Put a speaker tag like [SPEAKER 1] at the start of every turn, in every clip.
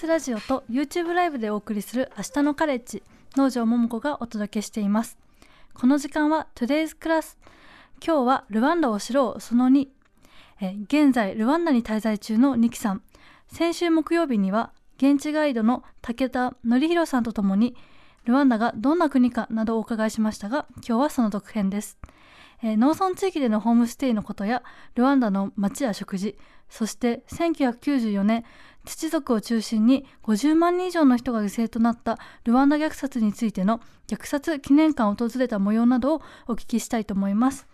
[SPEAKER 1] TBS ラジオと YouTube ライブでお送りする明日のカレッジ農場桃子がお届けしています。この時間は Today's Class 今日はルワンダを知ろうその2え現在ルワンダに滞在中のニキさん。先週木曜日には現地ガイドの武田則弘さんとともにルワンダがどんな国かなどをお伺いしましたが今日はその続編です。えー、農村地域でのホームステイのことやルワンダの町や食事そして1994年土族を中心に50万人以上の人が犠牲となったルワンダ虐殺についての虐殺記念館を訪れた模様などをお聞きしたいと思います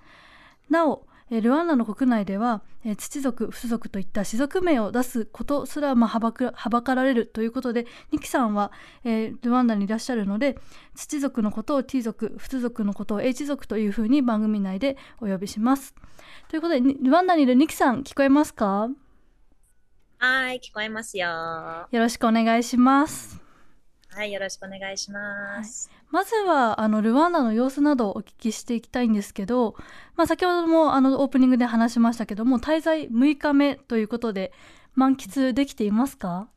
[SPEAKER 1] なおルワンダの国内では土族、フ族といった氏族名を出すことすらまはばかられるということでニキさんは、ルワンダにいらっしゃるので土族のことを T 族、フ族のことを H 族というふうに番組内でお呼びします。ということでルワンダにいるニキさん聞こえますか？
[SPEAKER 2] はい、聞こえますよ。
[SPEAKER 1] よろしくお願いします。
[SPEAKER 2] はい、よろしくお願いします。
[SPEAKER 1] はい、まずはあのルワンダの様子などをお聞きしていきたいんですけど、まあ、先ほどもあのオープニングで話しましたけども滞在6日目ということで満喫できていますか？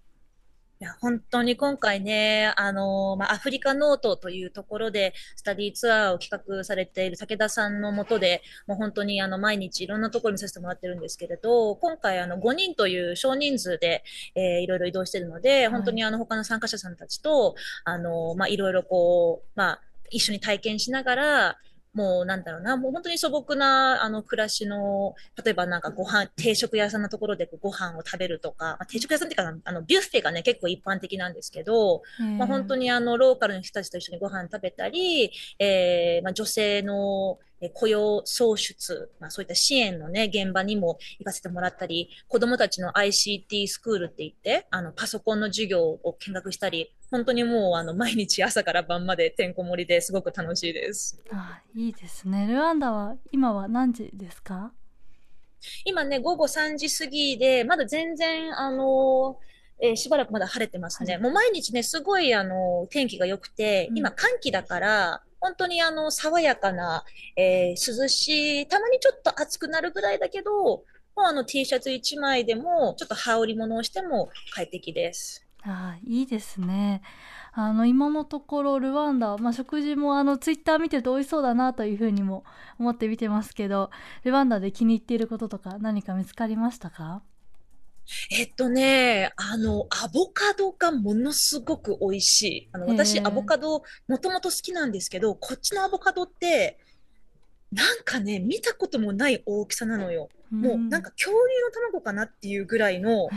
[SPEAKER 2] いや、本当に今回ね、あの、まあ、アフリカノートというところで、スタディツアーを企画されている武田さんのもとで、もう本当にあの、毎日いろんなところにさせてもらってるんですけれど、今回あの、5人という少人数で、えー、いろいろ移動してるので、本当にあの、他の参加者さんたちと、あの、まあ、いろいろこう、まあ、一緒に体験しながら、もうなんだろうな、もう本当に素朴なあの暮らしの、例えばなんかご飯、定食屋さんのところでご飯を食べるとか、まあ、定食屋さんっていうか、あのビュッフェがね、結構一般的なんですけど、まあ、本当にあのローカルの人たちと一緒にご飯食べたり、えー、まあ、女性の雇用創出、まあ、そういった支援のね、現場にも行かせてもらったり、子供たちの ICT スクールって言って、あの、パソコンの授業を見学したり、本当にもう、あの、毎日朝から晩までてんこ盛りですごく楽しいです。
[SPEAKER 1] あいいですね。ルワンダは、今は何時ですか？
[SPEAKER 2] 今ね、午後3時過ぎで、まだ全然、あのえー、しばらくまだ晴れてますね。はい、もう毎日ね、すごい、あの、天気が良くて、今寒気だから、本当にあの、爽やかな、えー、涼しい、たまにちょっと暑くなるぐらいだけど、もうあの T シャツ1枚でも、ちょっと羽織り物をしても快適です。
[SPEAKER 1] あいいですね。あの今のところルワンダ、まあ、食事もあのツイッター見てると美味しそうだなというふうにも思って見てますけどルワンダで気に入っていることとか何か見つかりましたか？
[SPEAKER 2] えっとね、あの、アボカドがものすごく美味しい。あの、私、アボカド、もともと好きなんですけど、こっちのアボカドって、なんかね、見たこともない大きさなのよ。もう、なんか恐竜の卵かなっていうぐらいの、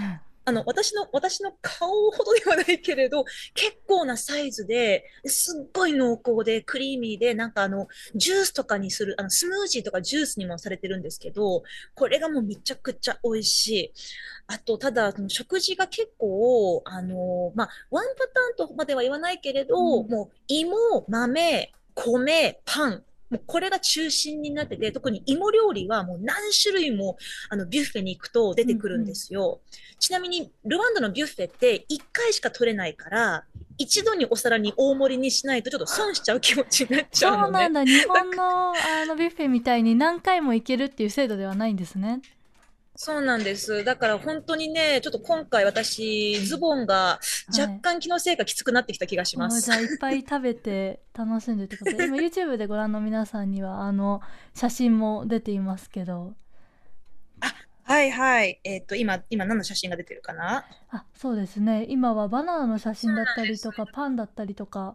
[SPEAKER 2] あの、私の、私の顔ほどではないけれど、結構なサイズで、すっごい濃厚で、クリーミーで、なんかあの、ジュースとかにする、あの、スムージーとかジュースにもされてるんですけど、これがもうめちゃくちゃ美味しい。あと、ただ、食事が結構、あの、まあ、ワンパターンとまでは言わないけれど、うん、もう、芋、豆、米、パン、もうこれが中心になってて、特に芋料理はもう何種類もあのビュッフェに行くと出てくるんですよ。うんうん、ちなみに、ルワンダのビュッフェって1回しか取れないから、一度にお皿に大盛りにしないとちょっと損しちゃう気持ちになっちゃうのね。そうなん
[SPEAKER 1] だ。日本の あのビュッフェみたいに何回も行けるっていう制度ではないんですね。
[SPEAKER 2] そうなんです。だから本当にね、ちょっと今回私、ズボンが若干気のせいかきつくなってきた気がします。
[SPEAKER 1] はい、じゃあいっぱい食べて楽しんでってことで、今 YouTube でご覧の皆さんには、あの、写真も出ていますけど。
[SPEAKER 2] あ、はいはい。えっ、ー、と、今、今何の写真が出てるかな？
[SPEAKER 1] あ、そうですね。今はバナナの写真だったりとか、パンだったりとか、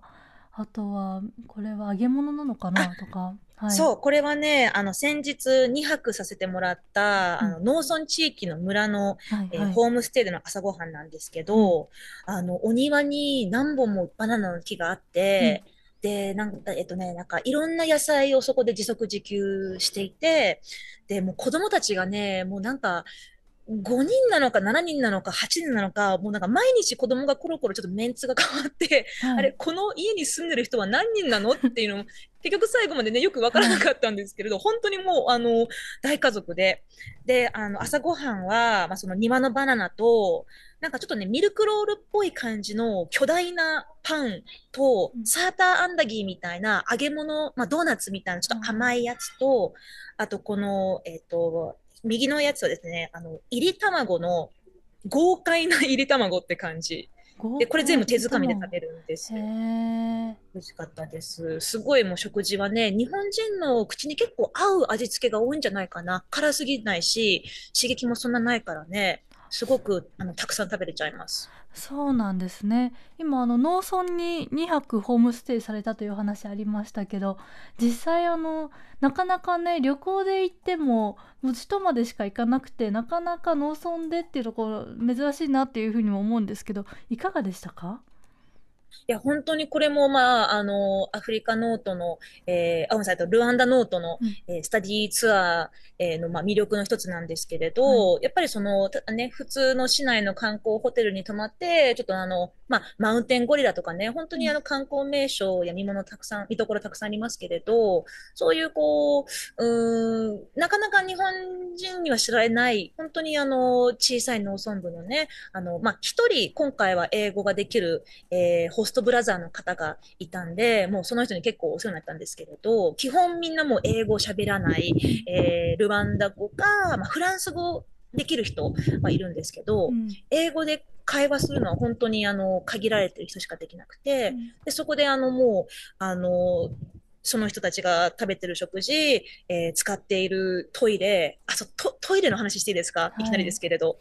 [SPEAKER 1] あとは、これは揚げ物なのかな？とか。
[SPEAKER 2] はい、そう、これはね、あの、先日2泊させてもらった、あの、農村地域の村の、はいはい、えー、ホームステイでの朝ごはんなんですけど、うん、あの、お庭に何本もバナナの木があって、うん。で、なんか、えっとね、なんかいろんな野菜をそこで自足自給していて、で、もう子供たちがね、もうなんか、5人なのか7人なのか8人なのか、もうなんか毎日子供がコロコロちょっとメンツが変わって、はい、あれ、この家に住んでる人は何人なの？っていうのも、結局最後までね、よくわからなかったんですけれど、本当にもう、あの、大家族で。で、あの、朝ごはんは、まあ、その庭のバナナと、なんかちょっとね、ミルクロールっぽい感じの巨大なパンと、サーターアンダギーみたいな揚げ物、まあ、ドーナツみたいなちょっと甘いやつと、あとこの、えっ、ー、と、右のやつはですね、あの、入り卵の豪快な入り卵って感じ。で、これ全部手づかみで食べるんですよ。美味しかったです。すごいもう食事はね、日本人の口に結構合う味付けが多いんじゃないかな。辛すぎないし、刺激もそんなないからね、すごくあのたくさん食べれちゃいます。
[SPEAKER 1] そうなんですね今あの農村に2泊ホームステイされたという話ありましたけど実際あのなかなかね旅行で行ってももう首都までしか行かなくてなかなか農村でっていうところ珍しいなっていうふうにも思うんですけどいかがでしたか？
[SPEAKER 2] いや、本当にこれも、まあ、あの、アフリカノートの、えー、あ、ごめんなさい、えっとルワンダノートの、
[SPEAKER 1] うん。
[SPEAKER 2] えースタディーツアー、えーの、まあ、魅力の一つなんですけれど、やっぱりその、たね、普通の市内の観光ホテルに泊まって、ちょっとあの、まあ、マウンテンゴリラとかね、本当にあの観光名所や見物たくさん、見どころたくさんありますけれど、そういうこう、うーん、なかなか日本人には知られない、本当にあの、小さい農村部のね、あの、まあ、一人、今回は英語ができる、えーホストブラザーの方がいたんで、もうその人に結構お世話になったんですけれど、基本みんなもう英語喋らない、えールワンダ語か、まあ、フランス語できる人はいるんですけど、
[SPEAKER 1] うん。
[SPEAKER 2] 英語で会話するのは本当にあの限られてる人しかできなくて、でそこであのもうあのその人たちが食べてる食事、えー使っているトイレ、あそうト、トイレの話していいですか、
[SPEAKER 1] い。
[SPEAKER 2] いきなりですけれど。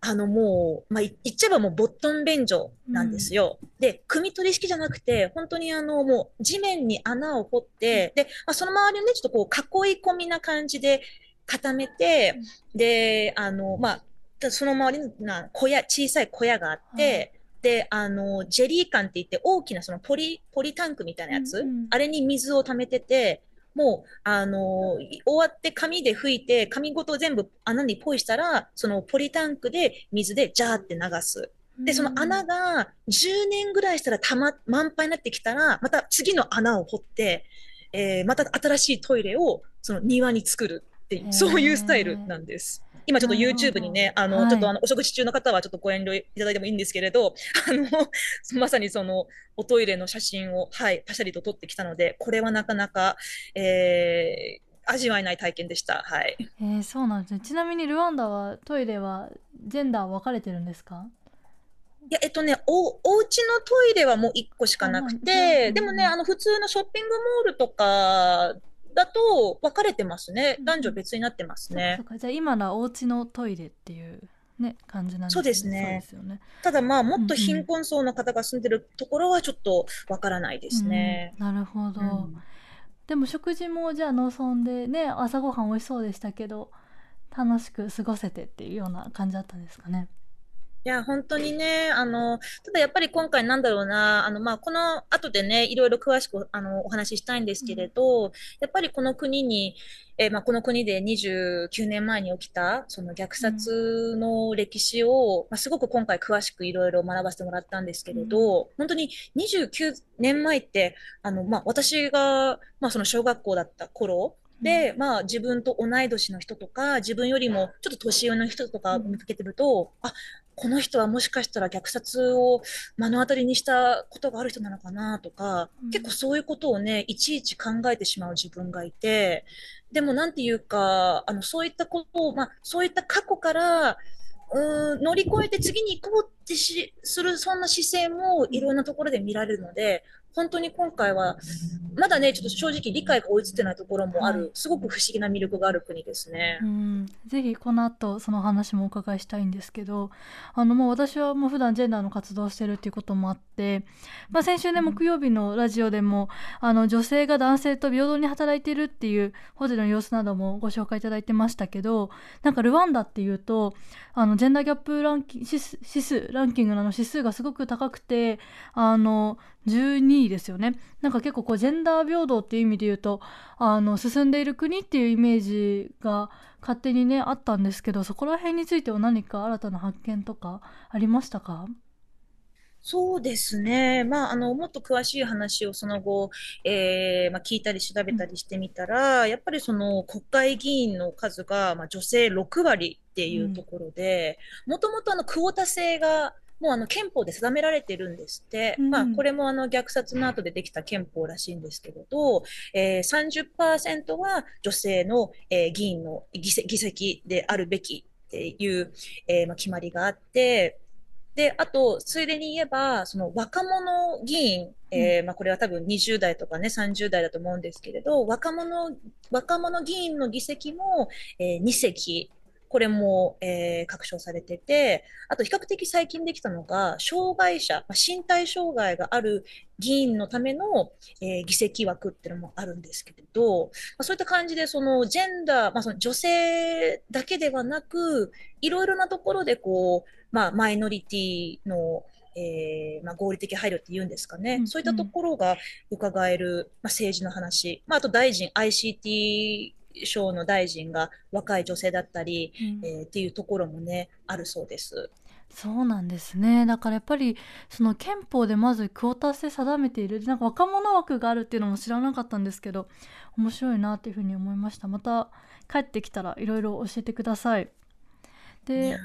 [SPEAKER 2] あのもう、まあ、い言っちゃえばもうボットン便所なんですよ。で、汲み取り式じゃなくて、本当にあのもう地面に穴を掘って、で、まあ、その周りをね、ちょっとこう囲い込みな感じで固めて、で、あの、まあ、たその周りにな小屋、小さい小屋があって、で、あの、ジェリー缶って言って大きなそのポリ、ポリタンクみたいなやつ、
[SPEAKER 1] うんうん。
[SPEAKER 2] あれに水を溜めてて、もう、あの、い終わって紙で拭いて、紙ごと全部穴にポイしたら、そのポリタンクで水でジャーって流す。で、その穴が10年ぐらいしたらたま、満杯になってきたら、また次の穴を掘って、えーまた新しいトイレをその庭に作るっていう、そういうスタイルなんです。今ちょっと YouTube にね、あの、
[SPEAKER 1] はい。
[SPEAKER 2] ちょっとあの、お食事中の方はちょっとご遠慮いただいてもいいんですけれど、あの、まさにその、おトイレの写真を、はい、パシャリと撮ってきたので、これはなかなか、えー味わえない体験でした。はい。
[SPEAKER 1] えーそうなんですね。ちなみにルワンダはトイレはジェンダー分かれてるんですか？
[SPEAKER 2] いや、えっとね、お、お家のトイレはもう1個しかなくて、でもね、あの、普通のショッピングモールとかだと分かれてますね。
[SPEAKER 1] う。ん。
[SPEAKER 2] 男女別になってますね。
[SPEAKER 1] じゃあ今のはお家のトイレっていうね感じなんです
[SPEAKER 2] そうですね。
[SPEAKER 1] すよね。
[SPEAKER 2] ただまあ、もっと
[SPEAKER 1] うんうん
[SPEAKER 2] 貧困層の方が住んでるところはちょっと分からないですね。
[SPEAKER 1] うんなるほど、
[SPEAKER 2] うん。
[SPEAKER 1] でも食事もじゃあ農村でね朝ごはん美味しそうでしたけど楽しく過ごせてっていうような感じだったんですかね
[SPEAKER 2] いや、本当にね、あの、ただやっぱり今回なんだろうな、あの、まあ、この後でね、いろいろ詳しく、あの、お話ししたいんですけれど、やっぱりこの国に、えーまあ、この国で29年前に起きた、その虐殺の歴史を、まあ、すごく今回詳しくいろいろ学ばせてもらったんですけれど、本当に29年前って、あの、まあ、私が、まあ、その小学校だった頃、で、まあ自分と同い年の人とか、自分よりもちょっと年上の人とかを見かけてると、あ、この人はもしかしたら虐殺を目の当たりにしたことがある人なのかなとか、
[SPEAKER 1] うん。
[SPEAKER 2] 結構そういうことをね、いちいち考えてしまう自分がいて、でもなんていうか、あの、そういったことを、まあ、そういった過去から、うーん、乗り越えて次に行こうってし、する、そんな姿勢もいろんなところで見られるので、本当に今回は、まだね、ちょっと正直理解が追いついてないところもある、
[SPEAKER 1] はい
[SPEAKER 2] すごく不思議な魅力がある国ですね
[SPEAKER 1] う。ん、ぜひこの後その話もお伺いしたいんですけどあのもう私はもう普段ジェンダーの活動をしてるっていうこともあって、まあ、先週ね
[SPEAKER 2] うん
[SPEAKER 1] 木曜日のラジオでもあの女性が男性と平等に働いているっていうホテルの様子などもご紹介いただいてましたけどなんかルワンダっていうとあのジェンダーギャップランキング指数ランキングの指数がすごく高くてあの12位ですよね。なんか結構こうジェンダー平等っていう意味で言うとあの進んでいる国っていうイメージが勝手にねあったんですけどそこら辺については何か新たな発見とかありましたか？
[SPEAKER 2] そうですね。まあ、あの、もっと詳しい話をその後、えーまあ、聞いたり調べたりしてみたら、やっぱりその国会議員の数が、まあ、女性6割っていうところで、もともとあの、クオータ制が、もうあの憲法で定められてるんですって。
[SPEAKER 1] うん
[SPEAKER 2] まあ、これもあの虐殺の後でできた憲法らしいんですけれど、えー、30%は女性の、えー議員の議席議席であるべきっていう、えーまあ、決まりがあって、で、あと、ついでに言えば、その若者議員、えー、まあこれは多分20代とかね、30代だと思うんですけれど、若者、若者議員の議席も、えー、2席これも、えー、確証されてて、あと比較的最近できたのが、障害者、まあ、身体障害がある議員のための、えー、議席枠っていうのもあるんですけれど、まあ、そういった感じで、そのジェンダー、まあ、その女性だけではなく、いろいろなところでこう、まあ、マイノリティのえーまあ、合理的配慮って言うんですかね、うんうん、そういったところが伺える、まあ、政治の話、まあ、あと大臣、ICT 省の大臣が若い女性だったり、うん、えー、っていうところもねあるそうです。
[SPEAKER 1] そうなんですね。だからやっぱりその憲法でまずクオーター制定めている。なんか若者枠があるっていうのも知らなかったんですけど面白いなっていうふうに思いました。また帰ってきたらいろいろ教えてください。で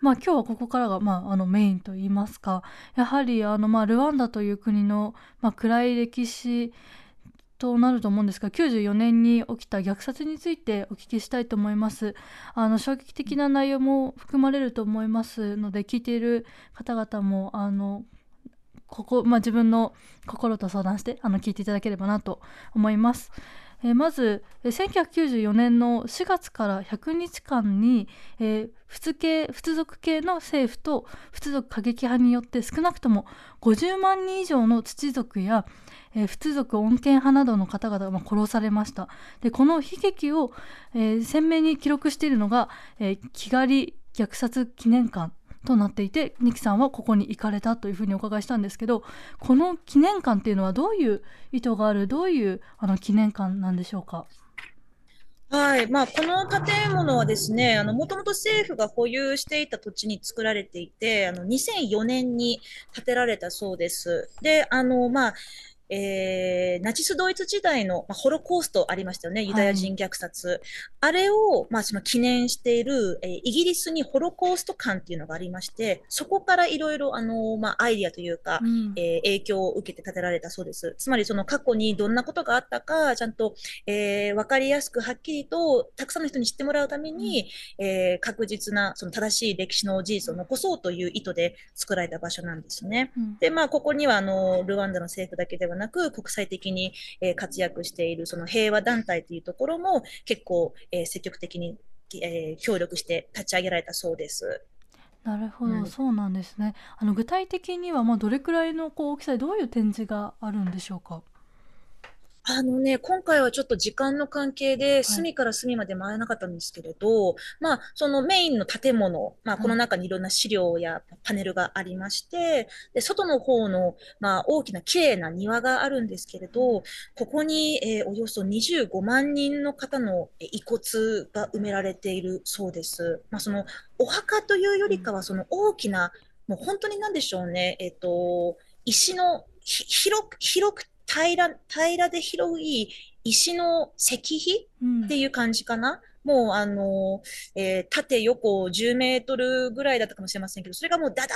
[SPEAKER 1] まあ今日はここからが、まあ、あのメインといいますか。やはりあの、まあ、ルワンダという国の、まあ、暗い歴史となると思うんですが94年に起きた虐殺についてお聞きしたいと思いますあの衝撃的な内容も含まれると思いますので聞いている方々もあのここ、まあ、自分の心と相談してあの聞いていただければなと思います。えー、まず、えー、1994年の4月から100日間に、えー、仏系仏族系の政府と仏族過激派によって少なくとも50万人以上の土族や、えー、仏族穏健派などの方々が殺されました。でこの悲劇を、えー、鮮明に記録しているのが、えー、キガリ虐殺記念館となっていてニキさんはここに行かれたというふうにお伺いしたんですけどこの記念館っていうのはどういう意図があるどういうあの記念館なんでしょうか？
[SPEAKER 2] はい。まあ、この建物はですね、もともと政府が保有していた土地に作られていて、あの、2004年に建てられたそうです。で、あの、まあ、えー、ナチスドイツ時代の、まあ、ホロコーストありましたよね、ユダヤ人虐殺。はい、あれを、まあ、その記念している、えー、イギリスにホロコースト館っていうのがありまして、そこからいろいろ、あの、まあ、アイディアというか、うん、えー、影響を受けて建てられたそうです。つまり、その過去にどんなことがあったか、ちゃんと、えー、わかりやすくはっきりと、たくさんの人に知ってもらうために、うん、えー、確実な、その正しい歴史の事実を残そうという意図で作られた場所なんですね。うん、で、まあ、ここには、あの、ルワンダの政府だけではなく、国際的に、え活躍しているその平和団体というところも結構、え積極的に、え協力して立ち上げられたそうです。
[SPEAKER 1] なるほど、うん、そうなんですね。あの具体的にはまあどれくらいのこう大きさでどういう展示があるんでしょうか？
[SPEAKER 2] あのね、今回はちょっと時間の関係で、隅から隅まで回らなかったんですけれど、はい、まあ、そのメインの建物、まあ、この中にいろんな資料やパネルがありまして、で、外の方の、まあ、大きな綺麗な庭があるんですけれど、ここに、えー、およそ25万人の方の遺骨が埋められているそうです。まあ、その、お墓というよりかは、その大きな、もう本当になんでしょうね、えっ、ー、と、石の、広く、広く平ら、平らで広い石の石碑？っていう感じかな？うん、もうあの、えー、縦横10メートルぐらいだったかもしれませんけど、それがもうダダ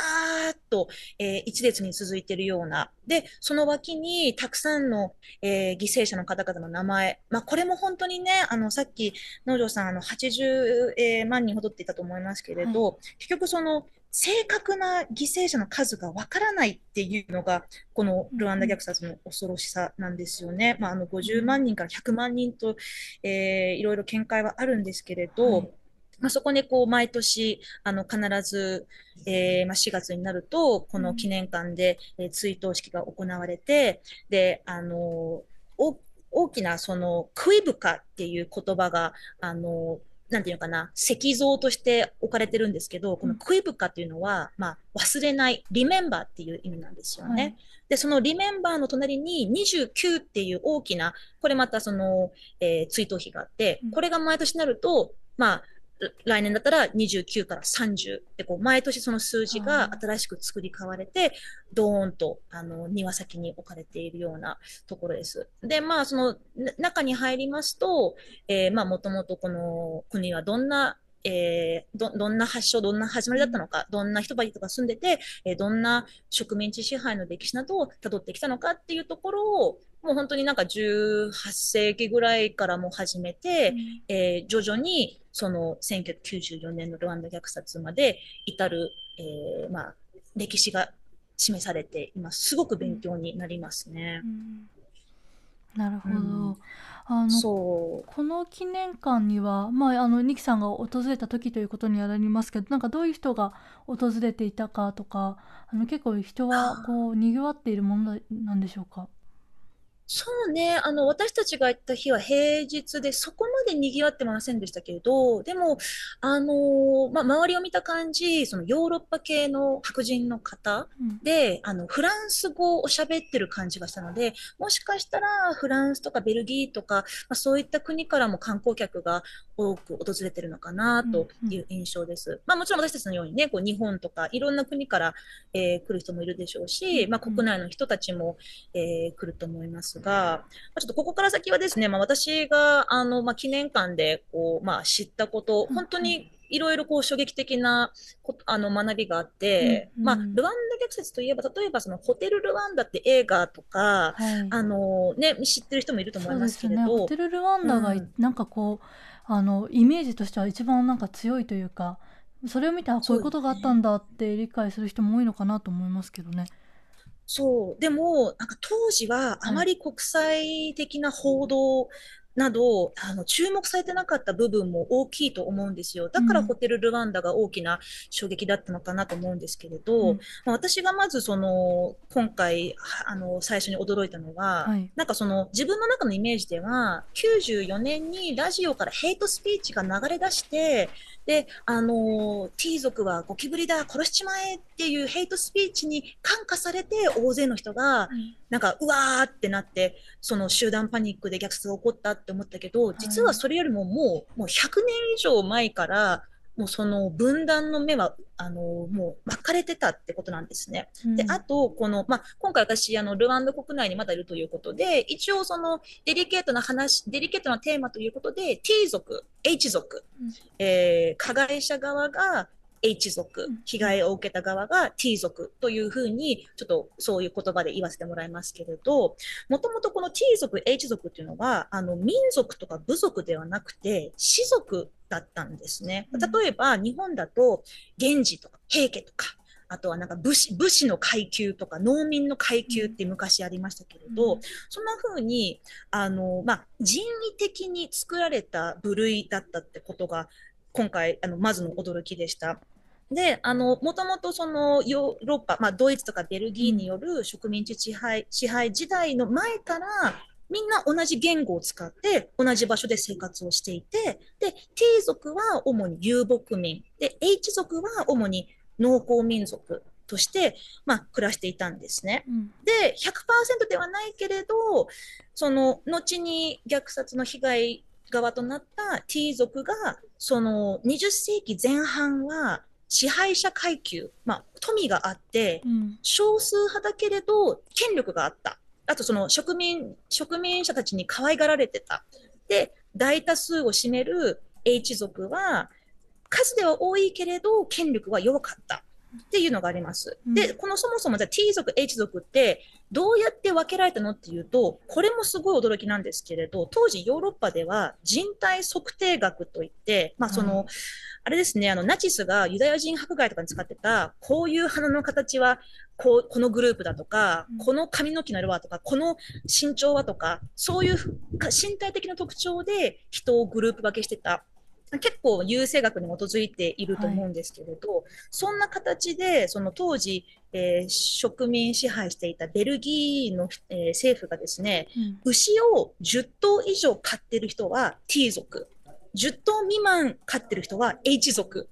[SPEAKER 2] ーッと、えー、一列に続いているような。で、その脇にたくさんの、えー、犠牲者の方々の名前。まあ、これも本当にね、あの、さっき農場さん、あの、80万人ほどって言ったと思いますけれど、はい、結局その、正確な犠牲者の数がわからないっていうのが、このルワンダ虐殺の恐ろしさなんですよね。まあ、あの50万人から100万人と、えー、いろいろ見解はあるんですけれど、はい。まあ、そこでこう毎年あの必ず、えーまあ、4月になるとこの記念館で、えー、追悼式が行われてであの大きなそのクイブカっていう言葉があのなんていうのかな、石像として置かれてるんですけど、このクイブカっていうのは、まあ、忘れない、リメンバーっていう意味なんですよね。はい、で、そのリメンバーの隣に29っていう大きな、これまたその、えー、追悼碑があって、これが毎年になると、まあ、来年だったら29から30でこう毎年その数字が新しく作り変われて、ドーンとあの庭先に置かれているようなところです。で、まあその中に入りますと、えー、まあもともとこの国はどんなえー、ど、どんな発祥、どんな始まりだったのか、どんな人とか住んでて、えー、どんな植民地支配の歴史などを辿ってきたのかっていうところを、もう本当になんか18世紀ぐらいからも始めて、うん、えー、徐々にその1994年のルワンダ虐殺まで至る、えー、まあ、歴史が示されています。すごく勉強になりますね。う
[SPEAKER 1] ん、なるほど。うんあのこの記念館には、まあ、あのニキさんが訪れた時ということにはなりますけどなんかどういう人が訪れていたかとかあの結構人はこうにぎわっているものなんでしょうか？
[SPEAKER 2] そうね。あの、私たちが行った日は平日で、そこまで賑わってませんでしたけれど、でも、あのまあ、周りを見た感じ、そのヨーロッパ系の白人の方で、うん、あの、フランス語を喋ってる感じがしたので、もしかしたらフランスとかベルギーとか、まあ、そういった国からも観光客が多く訪れてるのかなという印象です。うんうん、まあ、もちろん私たちのようにね、こう日本とかいろんな国から、えー、来る人もいるでしょうし、まあ、国内の人たちも、えー、来ると思いますが、まあ、ちょっとここから先はですね、まあ、私があの、まあ、記念館でこう、まあ、知ったこと、本当にいろいろこう衝撃的なあの学びがあって、うんうん、まあ、ルワンダ逆説といえば、例えばそのホテルルワンダって映画とか、はい、あのね、知ってる人もいると思いますけれど。ね、
[SPEAKER 1] ホテルルワンダが、なんかこう、あの、イメージとしては一番なんか強いというか、それを見て、あ、こういうことがあったんだって理解する人も多いのかなと思いますけどね。
[SPEAKER 2] そう。でも、なんか当時はあまり国際的な報道など、あの、注目されてなかった部分も大きいと思うんですよ。だからホテルルワンダが大きな衝撃だったのかなと思うんですけれど、うん、まあ、私がまずその、今回、あの、最初に驚いたのは、はい、なんかその、自分の中のイメージでは、94年にラジオからヘイトスピーチが流れ出して、で、あの、T 族はゴキブリだ、殺しちまえっていうヘイトスピーチに感化されて、大勢の人が、なんか、うわーってなって、その集団パニックで虐殺が起こったって思ったけど、実はそれよりももう、もう100年以上前から、もうその分断の目は、あの、もう巻かれてたってことなんですね。うん、で、あと、この、まあ、今回私、あの、ルワンダ国内にまだいるということで、一応その、デリケートな話、デリケートなテーマということで、T 族、H 族、うん、えー、加害者側が H 族、被害を受けた側が T 族というふうに、ちょっとそういう言葉で言わせてもらいますけれど、もともとこの T 族、H 族っていうのは、あの、民族とか部族ではなくて、士族だったんですね。例えば、日本だと、源氏とか平家とか、あとはなんか武士、武士の階級とか農民の階級って昔ありましたけれど、うん、そんな風に、あの、まあ、人為的に作られた部類だったってことが、今回、あの、まずの驚きでした。で、あの、もともとそのヨーロッパ、まあ、ドイツとかベルギーによる植民地支配、支配時代の前から、みんな同じ言語を使って同じ場所で生活をしていて、で、T 族は主に遊牧民、で、H 族は主に農耕民族として、まあ、暮らしていたんですね。うん、で、100%ではないけれど、その、後に虐殺の被害側となった T 族が、その20世紀前半は支配者階級、まあ、富があって、うん、少数派だけれど、権力があった。あと、その植民、植民者たちに可愛がられてた。で、大多数を占める H 族は、数では多いけれど、権力は弱かった。っていうのがあります。うん、で、このそもそもじゃ T 族、H 族ってどうやって分けられたのっていうと、これもすごい驚きなんですけれど、当時ヨーロッパでは人体測定学といって、まあその、うん、あれですね、あの、ナチスがユダヤ人迫害とかに使ってた、こういう花の形は、こう、このグループだとか、うん、この髪の毛の色はとか、この身長はとか、そういう身体的な特徴で人をグループ分けしてた結構優生学に基づいていると思うんですけれど、はい、そんな形で、その当時、えー、植民支配していたベルギーの、えー、政府がですね、うん、牛を10頭以上飼ってる人は T 族、10頭未満飼ってる人は H 族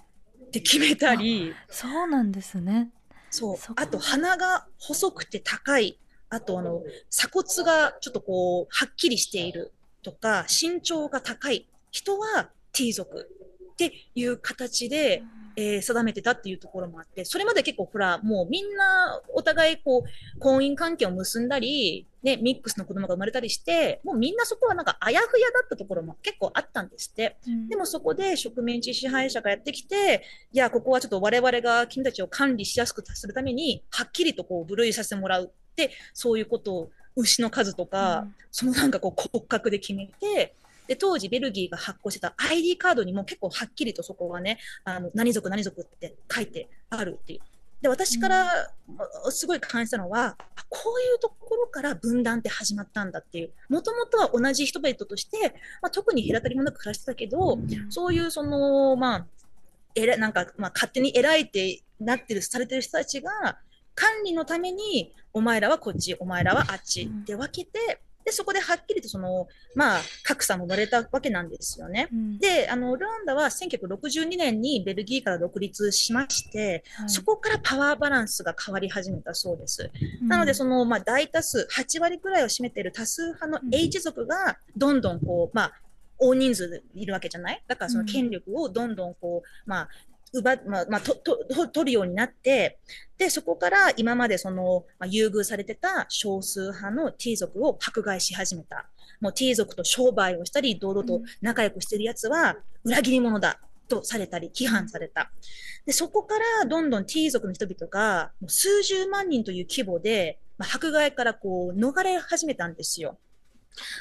[SPEAKER 2] って決めたり。
[SPEAKER 1] そうなんですね。
[SPEAKER 2] そう。あと鼻が細くて高い。あとあの、鎖骨がちょっとこう、はっきりしているとか、身長が高い人は T 族っていう形で、えー、定めてたっていうところもあって、それまで結構ほら、もうみんなお互いこう、婚姻関係を結んだり、ね、ミックスの子供が生まれたりして、もうみんなそこはなんかあやふやだったところも結構あったんですって。うん、でもそこで植民地支配者がやってきて、いや、ここはちょっと我々が君たちを管理しやすくするために、はっきりとこう、部類させてもらうって、そういうことを、牛の数とか、うん、そのなんかこう骨格で決めて、で、当時ベルギーが発行してた ID カードにも結構はっきりとそこはね、あの、何族何族って書いてあるっていう。で、私からすごい感じたのは、こういうところから分断って始まったんだっていう。もともとは同じ人々として、まあ、特に隔たりもなく暮らしてたけど、うん、そういうその、まあ、えらなんか、まあ、勝手に偉いってなってる、されてる人たちが、管理のために、お前らはこっち、お前らはあっちって分けて、で、そこではっきりとその、まあ、格差も割れたわけなんですよね。うん、で、あの、ルワンダは1962年にベルギーから独立しまして、はい、そこからパワーバランスが変わり始めたそうです。うん、なので、その、まあ、大多数、8割くらいを占めている多数派の H 族が、どんどんこう、まあ、大人数いるわけじゃない？だからその権力をどんどんこう、まあ、奪、まあ、まあ、と、と、取るようになって、で、そこから今までその、まあ、優遇されてた少数派の T 族を迫害し始めた。もう T 族と商売をしたり、堂々と仲良くしてる奴は裏切り者だとされたり、批判された。で、そこからどんどん T 族の人々が、もう数十万人という規模で、まあ、迫害からこう、逃れ始めたんですよ。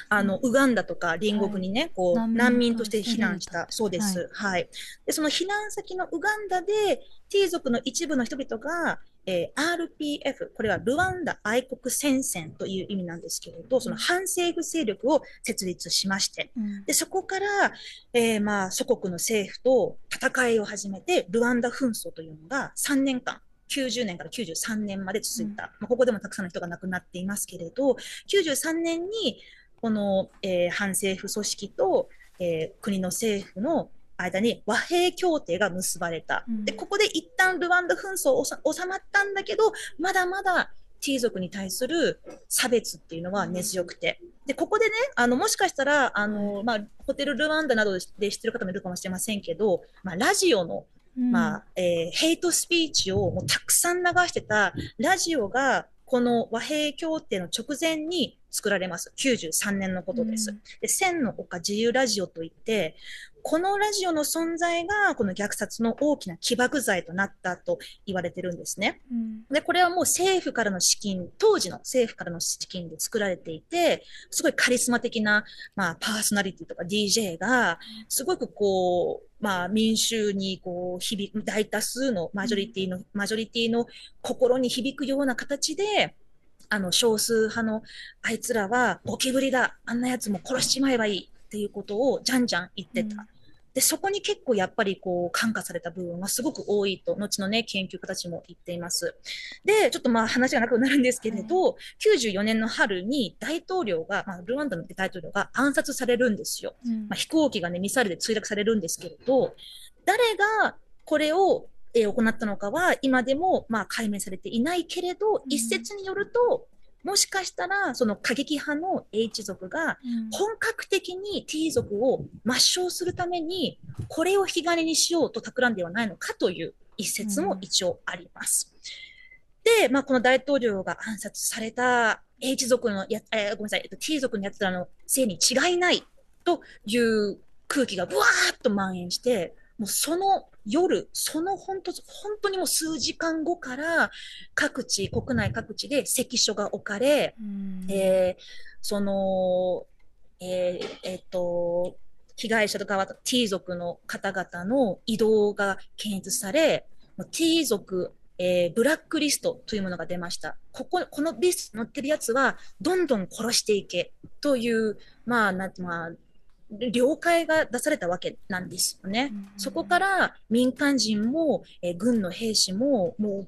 [SPEAKER 2] あの、ウガンダとか隣国にね、はい、こう、難民として避難した。そうです。はい、はい。で、その避難先のウガンダで、T 族の一部の人々が、えー、RPF、これはルワンダ愛国戦線という意味なんですけれど、その反政府勢力を設立しまして、うん、で、そこから、えー、まあ、祖国の政府と戦いを始めて、ルワンダ紛争というのが3年間、90年から93年まで続いた。うん、まあ、ここでもたくさんの人が亡くなっていますけれど、93年にこの、えー、反政府組織と、えー、国の政府の間に和平協定が結ばれた。うん、で、ここで一旦ルワンダ紛争収まったんだけど、まだまだ T 族に対する差別っていうのは根強くて。で、ここでね、あの、もしかしたら、あの、まあ、ホテルルワンダなどで知ってる方もいるかもしれませんけど、まあ、ラジオの、まあ、えー、ヘイトスピーチをもうたくさん流してたラジオが、この和平協定の直前に作られます。93年のことです。うん、で千の丘自由ラジオといって、このラジオの存在が、この虐殺の大きな起爆剤となったと言われてるんですね。うん、で、これはもう政府からの資金、当時の政府からの資金で作られていて、すごいカリスマ的な、まあ、パーソナリティとか DJ が、すごくこう、まあ、民衆にこう響く、大多数のマジョリティの、マジョリティの心に響くような形で、あの、少数派のあいつらはゴキブリだ、あんなやつも殺しちまえばいいっていうことをじゃんじゃん言ってた。うんで、そこに結構やっぱりこう感化された部分がすごく多いと、後のね、研究家たちも言っています。で、ちょっとまあ話がなくなるんですけれど、はい、94年の春に大統領が、まあ、ルワンダの大統領が暗殺されるんですよ。うん、まあ、飛行機がね、ミサイルで墜落されるんですけれど、誰がこれを行ったのかは今でもまあ解明されていないけれど、一説によるともしかしたら、その過激派の H 族が本格的に T 族を抹消するために、これを引き金にしようと企んではないのかという一説も一応あります。で、まあ、この大統領が暗殺された H 族のや、えー、ごめんなさい、T 族のやつらのせいに違いないという空気がブワーッと蔓延して、もうその夜、その本当、本当にもう数時間後から各地、国内各地で関所が置かれ、えー、その、えー、えー、っと、被害者とかは T 族の方々の移動が検出され、T 族、えー、ブラックリストというものが出ました。ここ、このリストに載ってるやつは、どんどん殺していけという、まあ、なまあ、了解が出されたわけなんですよね。そこから民間人も、えー、軍の兵士も、も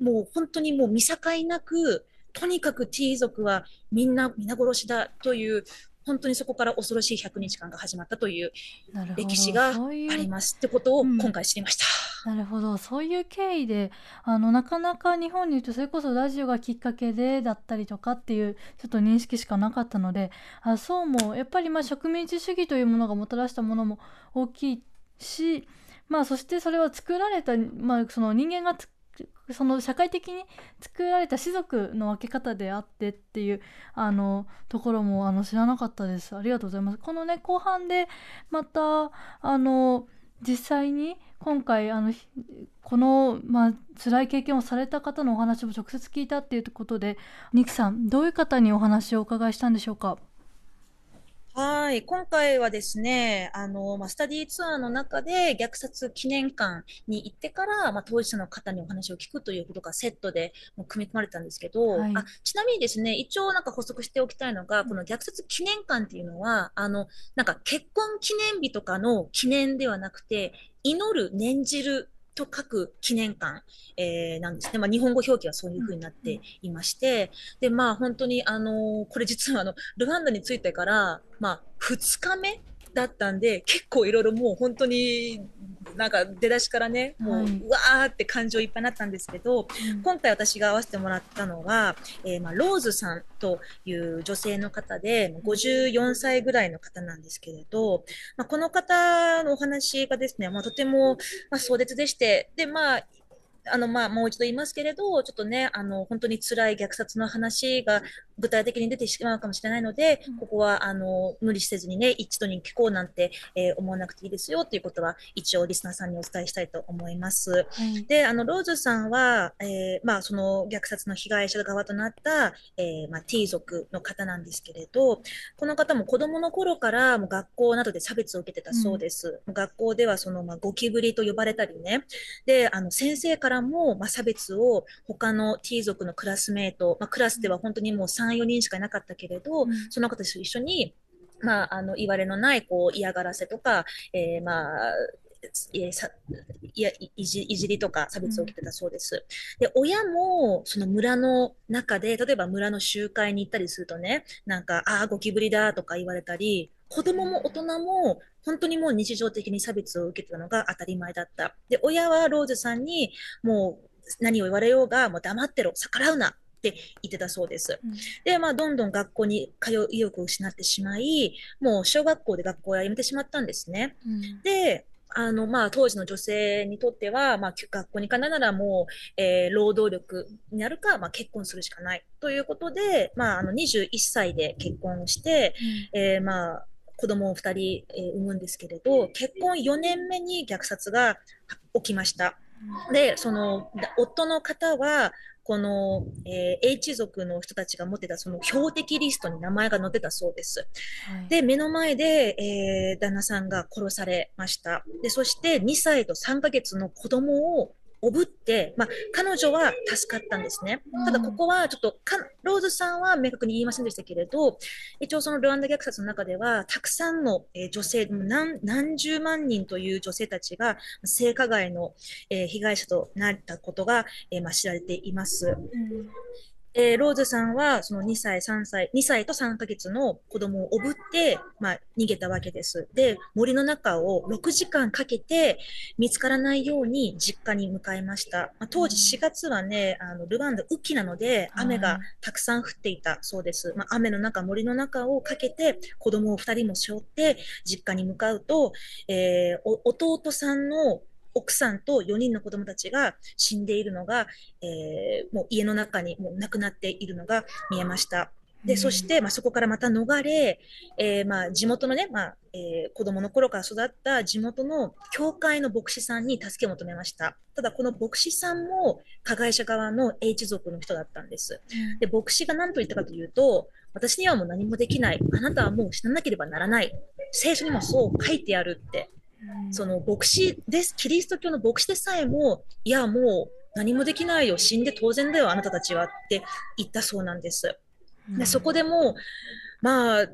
[SPEAKER 2] う、もう本当にもう見境なく、とにかく T 族はみんな皆殺しだという本当にそこから恐ろしい100日間が始まったという歴史がありますってことを今回知りました。
[SPEAKER 1] なるほど。そういう経緯であのなかなか日本にいるとそれこそラジオがきっかけでだったりとかっていうちょっと認識しかなかったのであそうもやっぱりまあ植民地主義というものがもたらしたものも大きいしまあそしてそれは作られた、まあ、その人間がその社会的に作られた士族の分け方であってっていうあのところもあの知らなかったです。ありがとうございます。このね後半でまたあの実際に今回あのこの、まあ辛い経験をされた方のお話も直接聞いたっていうことでニクさんどういう方にお話をお伺いしたんでしょうか？
[SPEAKER 2] はい。今回はですね、あの、まあ、スタディーツアーの中で虐殺記念館に行ってから、まあ、当事者の方にお話を聞くということがセットで組み込まれたんですけど、はい、あちなみにですね、一応なんか補足しておきたいのが、この虐殺記念館っていうのは、あの、なんか結婚記念日とかの記念ではなくて、祈る、念じると書く記念館、えー、なんですね。まあ、日本語表記はそういう風になっていまして、で、まあ、本当に、あのー、これ実はあの、ルワンダについてから、まあ、2日目だったんで、結構いろいろもう本当になんか出だしからね、もう、はい、うわーって感情いっぱいになったんですけど、うん、今回私が会わせてもらったのは、えー、まあ、ローズさんという女性の方で、54歳ぐらいの方なんですけれど、まあ、この方のお話がですね、まあ、とても、まあ、壮絶でして、で、まあ、あの、まあ、もう一度言いますけれど、ちょっとね、あの、本当に辛い虐殺の話が具体的に出てしまうかもしれないので、ここは、あの、無理せずにね、一度に聞こうなんて、えー、思わなくていいですよということは、一応リスナーさんにお伝えしたいと思います。はい、で、あの、ローズさんは、えー、まあ、その虐殺の被害者側となった、えー、まあ、T 族の方なんですけれど、この方も子供の頃からもう学校などで差別を受けてたそうです。うん、学校ではその、まあ、ゴキブリと呼ばれたりね、で、あの、先生からも、まあ、差別を他の T 族のクラスメート、まあ、クラスでは本当にもう3、4人しかいなかったけれど、うん、その方たちと一緒に、まあ、あの、言われのない、こう、嫌がらせとか、えー、まあ、えさいやいじいじりとか差別を受けてたそうです。うん、で、親もその村の中で、例えば村の集会に行ったりするとね、なんか、ああ、ゴキブリだとか言われたり、子供も大人も本当にもう日常的に差別を受けてたのが当たり前だった。で、親はローズさんにもう何を言われようが、もう黙ってろ、逆らうなって言ってたそうです。うん、で、まあ、どんどん学校に通う意欲を失ってしまい、もう小学校で学校を辞めてしまったんですね。うん、で、あの、まあ、当時の女性にとっては、まあ、学校に行かないならもう、えー、労働力になるか、まあ、結婚するしかない。ということで、まあ、あの、21歳で結婚して、うん、えー、まあ、子供を2人、えー、産むんですけれど、結婚4年目に虐殺が起きました。で、その、夫の方は、この、えー、H 族の人たちが持ってたその標的リストに名前が載ってたそうです。はい、で、目の前で、えー、旦那さんが殺されました。で、そして2歳と3ヶ月の子供をおぶって、まあ、彼女は助かったんですね。ただ、ここはちょっとか、ローズさんは明確に言いませんでしたけれど、一応そのルワンダ虐殺の中では、たくさんの、えー、女性何、何十万人という女性たちが性加害の、えー、被害者となったことが、えーまあ、知られています。うんえー、ローズさんはその2歳、3歳、2歳と3ヶ月の子供をおぶって、まあ、逃げたわけです。で、森の中を6時間かけて見つからないように実家に向かいました。まあ、当時4月はね、あのルワンダ雨季なので雨がたくさん降っていたそうです。まあ、雨の中、森の中をかけて子供を2人も背負って実家に向かうと、えー、弟さんの奥さんと4人の子供たちが死んでいるのが、えー、もう家の中にもう亡くなっているのが見えました。で、そして、まあ、そこからまた逃れ、えー、まあ、地元のね、まあ、えー、子供の頃から育った地元の教会の牧師さんに助けを求めました。ただ、この牧師さんも加害者側の H 族の人だったんです。で、牧師が何と言ったかというと、私にはもう何もできない。あなたはもう死ななければならない。聖書にもそう書いてあるってその牧師です、キリスト教の牧師でさえも、いや、もう何もできないよ、死んで当然だよ、あなたたちはって言ったそうなんです。でそこでも、まあ、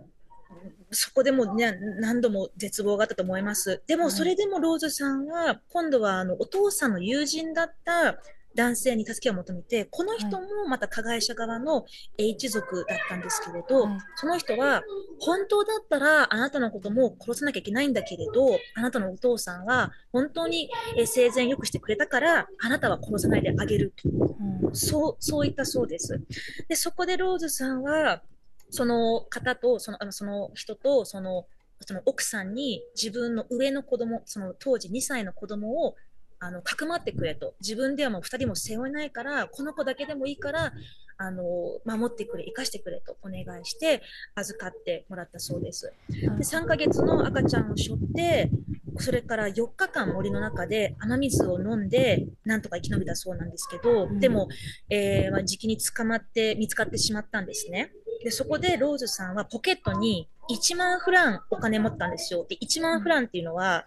[SPEAKER 2] そこでも、ね、何度も絶望があったと思います。でも、それでもローズさんは、今度はあのお父さんの友人だった男性に助けを求めて、この人もまた加害者側の H 族だったんですけれど、はい、その人は、本当だったらあなたのことも殺さなきゃいけないんだけれど、あなたのお父さんは本当に生前よくしてくれたから、あなたは殺さないであげる。うん、そう、そういったそうです。で、そこでローズさんは、その方と、その、あのその人と、その、その奥さんに自分の上の子供、その当時2歳の子供をあの、かくまってくれと。自分ではもう2人も背負えないから、この子だけでもいいから、あの、守ってくれ、生かしてくれとお願いして、預かってもらったそうです。で、3ヶ月の赤ちゃんを背負って、それから4日間森の中で雨水を飲んで、なんとか生き延びたそうなんですけど、でも、えー、まあ、時期に捕まって見つかってしまったんですね。で、そこでローズさんはポケットに1万フランお金持ったんですよ。で、1万フランっていうのは、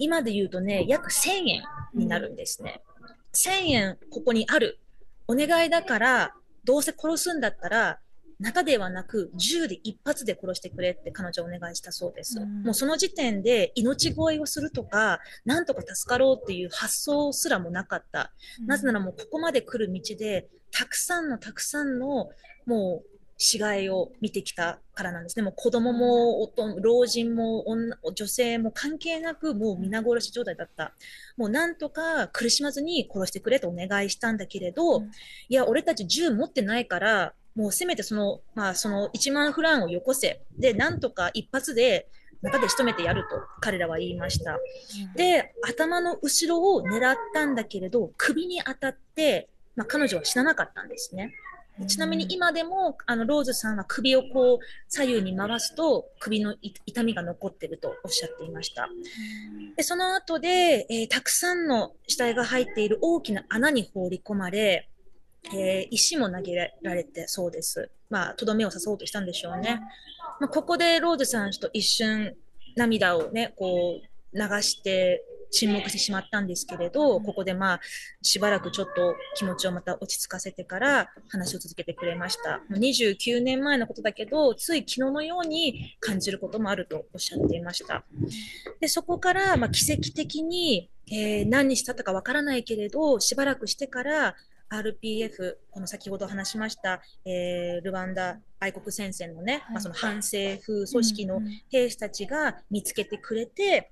[SPEAKER 2] 今で言うとね、約1000円になるんですね。1000円ここにある。お願いだから、どうせ殺すんだったら、中ではなく銃で一発で殺してくれって彼女はお願いしたそうです。うん、もうその時点で命乞いをするとか、なんとか助かろうっていう発想すらもなかった。うん、なぜならもうここまで来る道で、たくさんのたくさんのもう死骸を見てきたからなんですね。もう子供も老人も女性も関係なくもう皆殺し状態だった。もうなんとか苦しまずに殺してくれとお願いしたんだけれど、うん、いや、俺たち銃持ってないから、もうせめてその、まあその1万フランをよこせ。で、なんとか一発で中で仕留めてやると彼らは言いました。で、頭の後ろを狙ったんだけれど、首に当たって、まあ、彼女は死ななかったんですね。ちなみに今でも、あの、ローズさんは首をこう、左右に回すと、首の痛みが残ってるとおっしゃっていました。で、その後で、えー、たくさんの死体が入っている大きな穴に放り込まれ、えー、石も投げられてそうです。まあ、とどめを刺そうとしたんでしょうね。まあ、ここでローズさんと一瞬涙をね、こう、流して沈黙してしまったんですけれど、ここでまあ、しばらくちょっと気持ちをまた落ち着かせてから話を続けてくれました。29年前のことだけど、つい昨日のように感じることもあるとおっしゃっていました。で、そこから、まあ、奇跡的に、えー、何日経ったかわからないけれど、しばらくしてから、RPF、この先ほど話しました、えー、ルワンダ愛国戦線のね、はい、まあ、その反政府組織の兵士たちが見つけてくれて、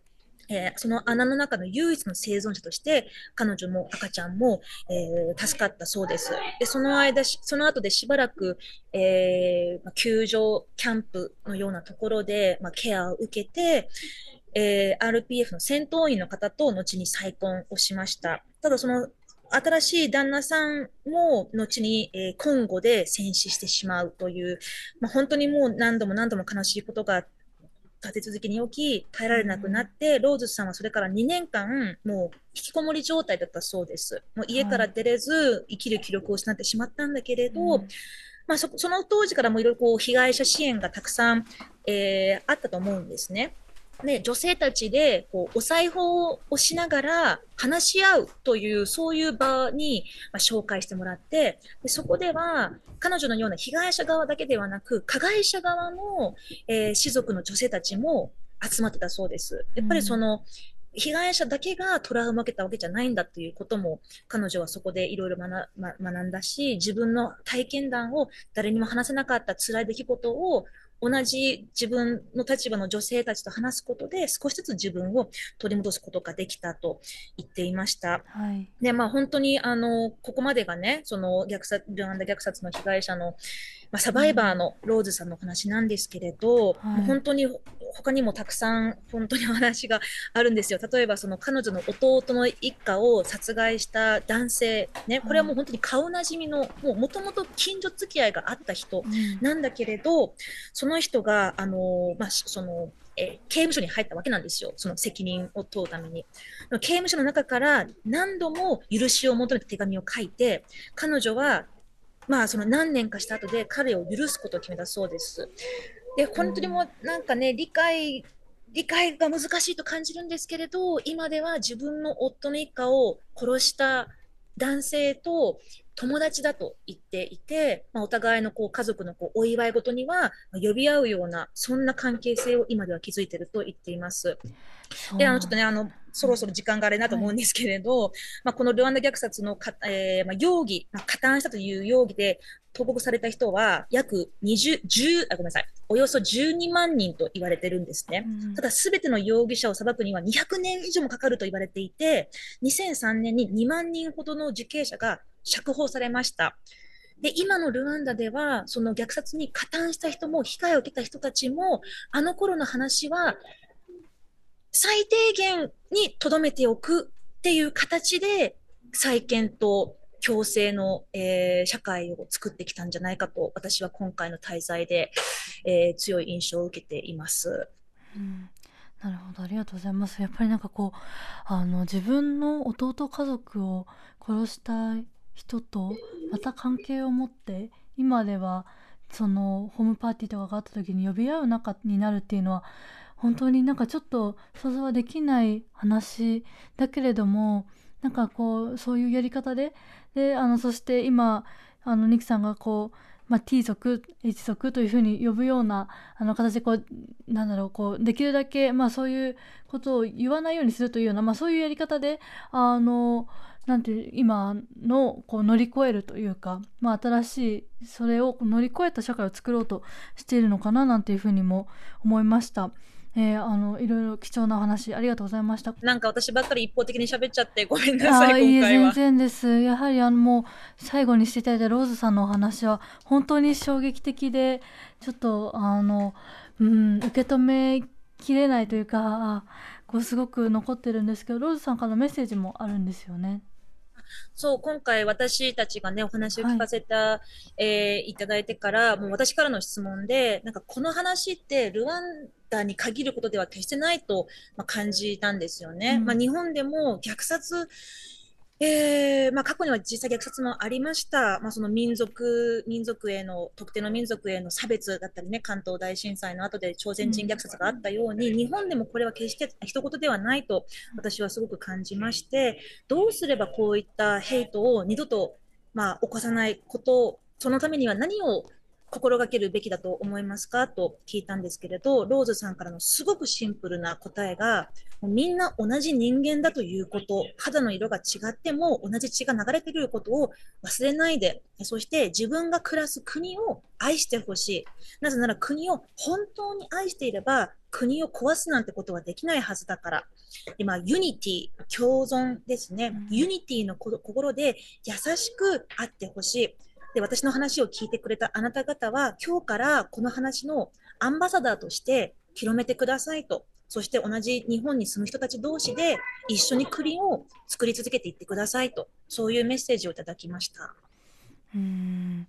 [SPEAKER 2] えー、その穴の中の唯一の生存者として、彼女も赤ちゃんも、えー、助かったそうです。で、その間、その後でしばらく、えー、救助キャンプのようなところで、まあ、ケアを受けて、えー、RPF の戦闘員の方と後に再婚をしました。ただその新しい旦那さんも後に、えー、コンゴで戦死してしまうという、まあ、本当にもう何度も何度も悲しいことがあっ立て続けに起き、耐えられなくなって、ローズさんはそれから2年間、もう引きこもり状態だったそうです。もう家から出れず、生きる気力を失ってしまったんだけれど、うん、まあそ、その当時からもいろいろこう被害者支援がたくさん、えー、あったと思うんですね。で、女性たちで、こう、お裁縫をしながら話し合うという、そういう場に、まあ、紹介してもらって、でそこでは、彼女のような被害者側だけではなく、加害者側の、えー、士族の女性たちも集まってたそうです。やっぱりその、被害者だけがトラウマを受けたわけじゃないんだということも彼女はそこでいろいろ学んだし自分の体験談を誰にも話せなかった辛い出来事を同じ自分の立場の女性たちと話すことで少しずつ自分を取り戻すことができたと言っていました。はい、で、まあ本当にあの、ここまでがね、その虐殺、ルワンダ虐殺の被害者の、まあ、サバイバーのローズさんの話なんですけれど、うんはい、本当に他にもたくさん本当にお話があるんですよ。例えばその彼女の弟の一家を殺害した男性、ね、これはもう本当に顔なじみの、もともと近所付き合いがあった人なんだけれど、うん、その人が、あの、まあ、その、え刑務所に入ったわけなんですよ。その責任を問うために。刑務所の中から何度も許しを求めた手紙を書いて、彼女はまあ、その何年かした後で彼を許すことを決めたそうです。で、本当にもうなんかね、理解、理解が難しいと感じるんですけれど、今では自分の夫の一家を殺した男性と友達だと言っていて、まあ、お互いのこう家族のこうお祝い事には呼び合うような、そんな関係性を今では築いていると言っています。で、あの、ちょっとね、あの、そろそろ時間があれなと思うんですけれど、はい、まあ、このルワンダ虐殺のか、えー、まあ、容疑、まあ、加担したという容疑で投獄された人は約20、10、あ、ごめんなさい、およそ12万人と言われてるんですね。うん、ただ、すべての容疑者を裁くには200年以上もかかると言われていて、2003年に2万人ほどの受刑者が釈放されました。で、今のルワンダでは、その虐殺に加担した人も、被害を受けた人たちも、あの頃の話は、最低限に留めておくっていう形で、再建と共生の、えー、社会を作ってきたんじゃないかと、私は今回の滞在で、えー、強い印象を受けています。
[SPEAKER 1] うんなるほどありがとうございますやっぱりなんかこうあの自分の弟家族を殺した人とまた関係を持って今ではそのホームパーティーとかがあった時に呼び合う仲になるっていうのは本当になんかちょっと想像はできない話だけれどもなんかこうそういうやり方でであのそして今あのニキさんがこうまあ、T 族 H 族というふうに呼ぶようなあの形でこうなんだろうこうできるだけ、まあ、そういうことを言わないようにするというような、まあ、そういうやり方であのなんて今のこう乗り越えるというか、まあ、新しいそれを乗り越えた社会を作ろうとしているのかななんていうふうにも思いました。えー、あのいろいろ貴重な話ありがとうございました。
[SPEAKER 2] なんか私ばっかり一方的に喋っちゃってごめんなさい今回
[SPEAKER 1] は。全然です。やはりあのもう最後にしていただいたローズさんのお話は本当に衝撃的でちょっとあのうん受け止めきれないというかこうすごく残ってるんですけどローズさんからのメッセージもあるんですよね。
[SPEAKER 2] そう、今回私たちがね、お話を聞かせた、はい、えー、いただいてから、もう私からの質問で、なんかこの話ってルワンダに限ることでは決してないと、まあ、感じたんですよね。うん、まあ、日本でも虐殺えーまあ、過去には実際虐殺もありました、まあ、その民族民族への特定の民族への差別だったりね関東大震災の後で朝鮮人虐殺があったように、うん、日本でもこれは決して一言ではないと私はすごく感じましてどうすればこういったヘイトを二度と、まあ、起こさないことそのためには何を心がけるべきだと思いますかと聞いたんですけれど、ローズさんからのすごくシンプルな答えが、みんな同じ人間だということ、肌の色が違っても同じ血が流れていることを忘れないで、そして自分が暮らす国を愛してほしい。なぜなら国を本当に愛していれば、国を壊すなんてことはできないはずだから。今、 Unity、共存ですね。 Unity の心で優しくあってほしい。で、私の話を聞いてくれたあなた方は、今日からこの話のアンバサダーとして広めてくださいと。そして同じ日本に住む人たち同士で一緒に国を作り続けていってくださいと。そういうメッセージをいただきました。
[SPEAKER 1] うん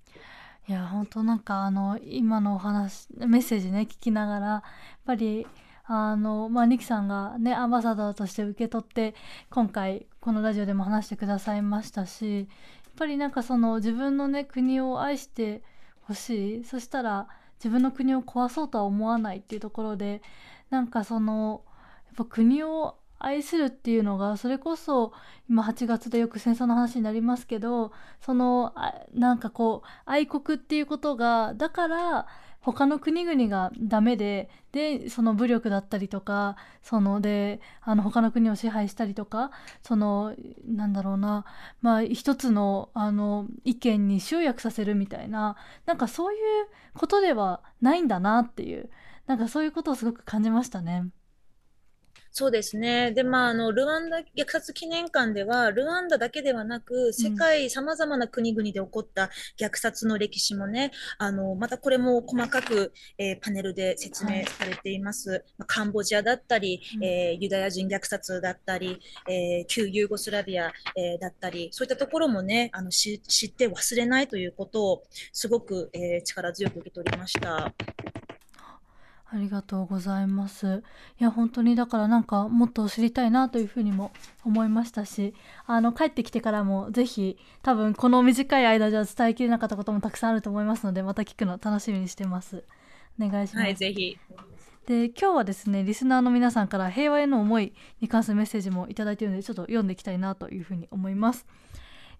[SPEAKER 1] いや本当なんかあの今のお話メッセージね聞きながらやっぱりあのまあニキさんがねアンバサダーとして受け取って今回このラジオでも話してくださいましたしぱりなんかその自分のね国を愛してほしい。そしたら自分の国を壊そうとは思わないっていうところでなんかそのやっぱ国を愛するっていうのがそれこそ今8月でよく戦争の話になりますけどそのあなんかこう愛国っていうことがだから他の国々がダメででその武力だったりとかそのであの他の国を支配したりとかそのなんだろうなまあ一つのあの意見に集約させるみたいななんかそういうことではないんだなっていうなんかそういうことをすごく感じましたね。
[SPEAKER 2] そうですね。で、まあ、あの、ルワンダ虐殺記念館では、ルワンダだけではなく、世界様々な国々で起こった虐殺の歴史もね、あの、またこれも細かく、えー、パネルで説明されています。はい、カンボジアだったり、うん、えー、ユダヤ人虐殺だったり、えー、旧ユーゴスラビア、えだったり、そういったところもね、あの、知って忘れないということを、すごく、え力強く受け取りました。
[SPEAKER 1] ありがとうございます。いや、本当にだからなんかもっと知りたいなというふうにも思いましたし、あの、帰ってきてからもぜひ多分この短い間じゃ伝えきれなかったこともたくさんあると思いますので、また聞くの楽しみにしてます。お願いします。
[SPEAKER 2] はい、ぜひ。
[SPEAKER 1] で、今日はですね、リスナーの皆さんから平和への思いに関するメッセージもいただいているので、ちょっと読んでいきたいなというふうに思います。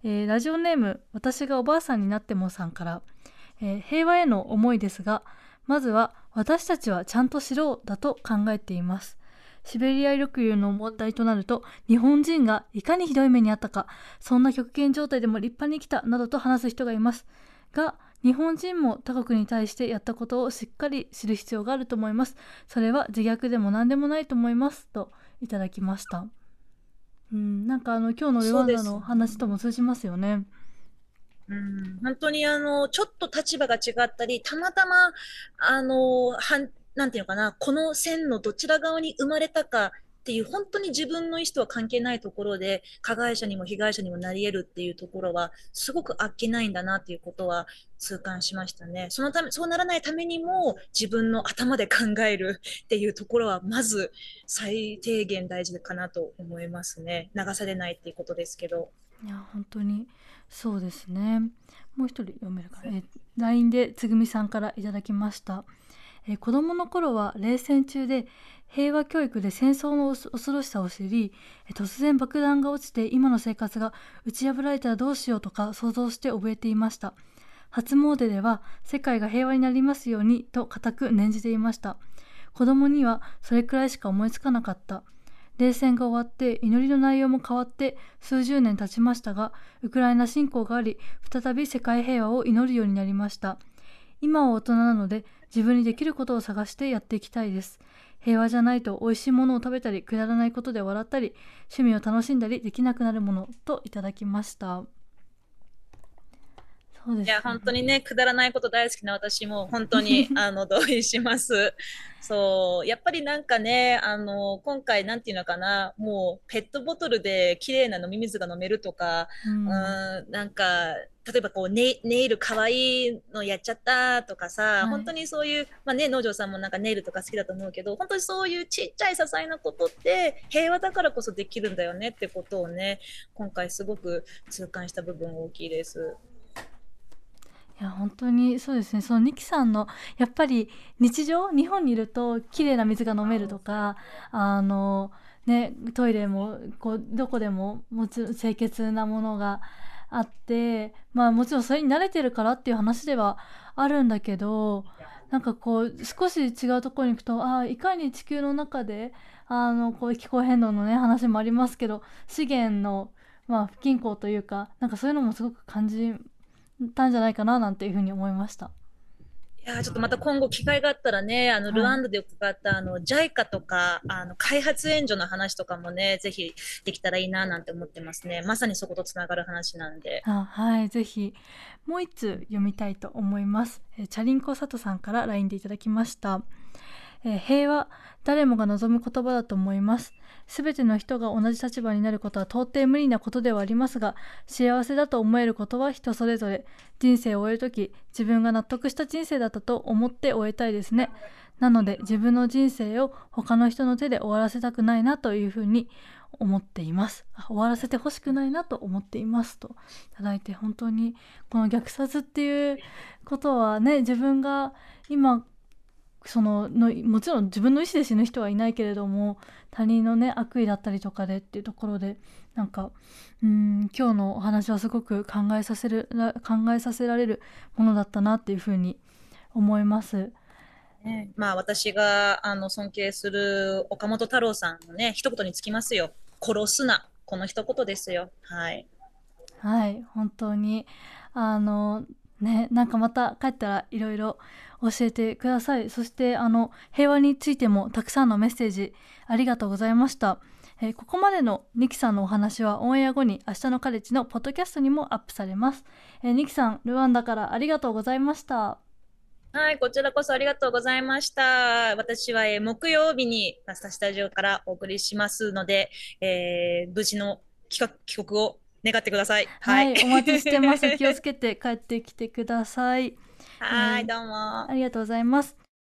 [SPEAKER 1] えー、ラジオネーム、私がおばあさんになってもさんから、えー、平和への思いですが、まずは私たちはちゃんと知ろうだと考えています。シベリア抑留の問題となると日本人がいかにひどい目にあったかそんな極限状態でも立派に生きたなどと話す人がいます。が日本人も他国に対してやったことをしっかり知る必要があると思います。それは自虐でも何でもないと思います。といただきました。うんなんかあの今日のルワンダの話とも通じますよね
[SPEAKER 2] うん、本当にあの、ちょっと立場が違ったり、たまたま、あの、はん、なんていうのかな、この線のどちら側に生まれたかっていう、本当に自分の意思とは関係ないところで、加害者にも被害者にもなり得るっていうところは、すごくあっけないんだなっていうことは痛感しましたね。そのため、そうならないためにも、自分の頭で考えるっていうところは、まず最低限大事かなと思いますね。流されないっていうことですけど。
[SPEAKER 1] いや本当にそうですね。もう一人読めるかな、え LINE でつぐみさんからいただきました。え子供の頃は冷戦中で平和教育で戦争の恐ろしさを知り突然爆弾が落ちて今の生活が打ち破られたらどうしようとか想像して覚えていました。初詣では世界が平和になりますようにと固く念じていました。子供にはそれくらいしか思いつかなかった冷戦が終わって祈りの内容も変わって数十年経ちましたがウクライナ侵攻があり再び世界平和を祈るようになりました。今は大人なので自分にできることを探してやっていきたいです。平和じゃないと美味しいものを食べたりくだらないことで笑ったり趣味を楽しんだりできなくなるものといただきました。
[SPEAKER 2] そうです、ね、いや本当にねくだらないこと大好きな私も 本当にあの同意します。そうやっぱりなんかねあの今回なんていうのかなもうペットボトルで綺麗な飲み水が飲めるとか、うん、うんなんか例えばこうネネイルかわいいのやっちゃったとかさ、はい、本当にそういう、まあね、農場さんもなんかネイルとか好きだと思うけど本当にそういうちっちゃい些細なことって平和だからこそできるんだよねってことをね今回すごく痛感した部分大きいです。
[SPEAKER 1] いや本当にそうですね。そのニキさんのやっぱり日常日本にいると綺麗な水が飲めるとかあのねトイレもこうどこでももちろん清潔なものがあってまあもちろんそれに慣れてるからっていう話ではあるんだけどなんかこう少し違うところに行くとああいかに地球の中であのこう気候変動のね話もありますけど資源のまあ不均衡というかなんかそういうのもすごく感じたんじゃないかななんていうふうに思いました。
[SPEAKER 2] いやちょっとまた今後機会があったらね、あの、ルワンダで伺った、あの、JICA とか、あの、開発援助の話とかもね、ぜひできたらいいななんて思ってますね。まさにそことつながる話なんで。
[SPEAKER 1] あはい、ぜひ、もう一通読みたいと思います。えチャリンコ佐藤さんから LINE でいただきました。え平和、誰もが望む言葉だと思います。すべての人が同じ立場になることは到底無理なことではありますが、幸せだと思えることは人それぞれ。人生を終えるとき、自分が納得した人生だったと思って終えたいですね。なので、自分の人生を他の人の手で終わらせたくないなというふうに思っています。終わらせてほしくないなと思っていますといただいて本当にこの虐殺っていうことはね自分が今そののもちろん自分の意思で死ぬ人はいないけれども他人のね悪意だったりとかでっていうところでなんかうん今日のお話はすごく考えさせる考えさせられるものだったなっていうふうに思います。
[SPEAKER 2] ね、まあ私があの尊敬する岡本太郎さんのね一言につきますよ。殺すなこの一言ですよ。はい。
[SPEAKER 1] はい本当に。あのねなんかまた帰ったらいろいろ教えてくださいそしてあの平和についてもたくさんのメッセージありがとうございましたえー、ここまでのニキさんのお話はオンエア後に明日のカレッジのポッドキャストにもアップされます、えー、ニキさんルワンダからありがとうございました
[SPEAKER 2] はい、こちらこそありがとうございました。私は、えー、木曜日にパスタスタジオからお送りしますので、えー、無事の帰国を願ってください。
[SPEAKER 1] はい、はい、お待ちしてます。気をつけて帰ってきてください。
[SPEAKER 2] はい、どうも。
[SPEAKER 1] ありがとうございます。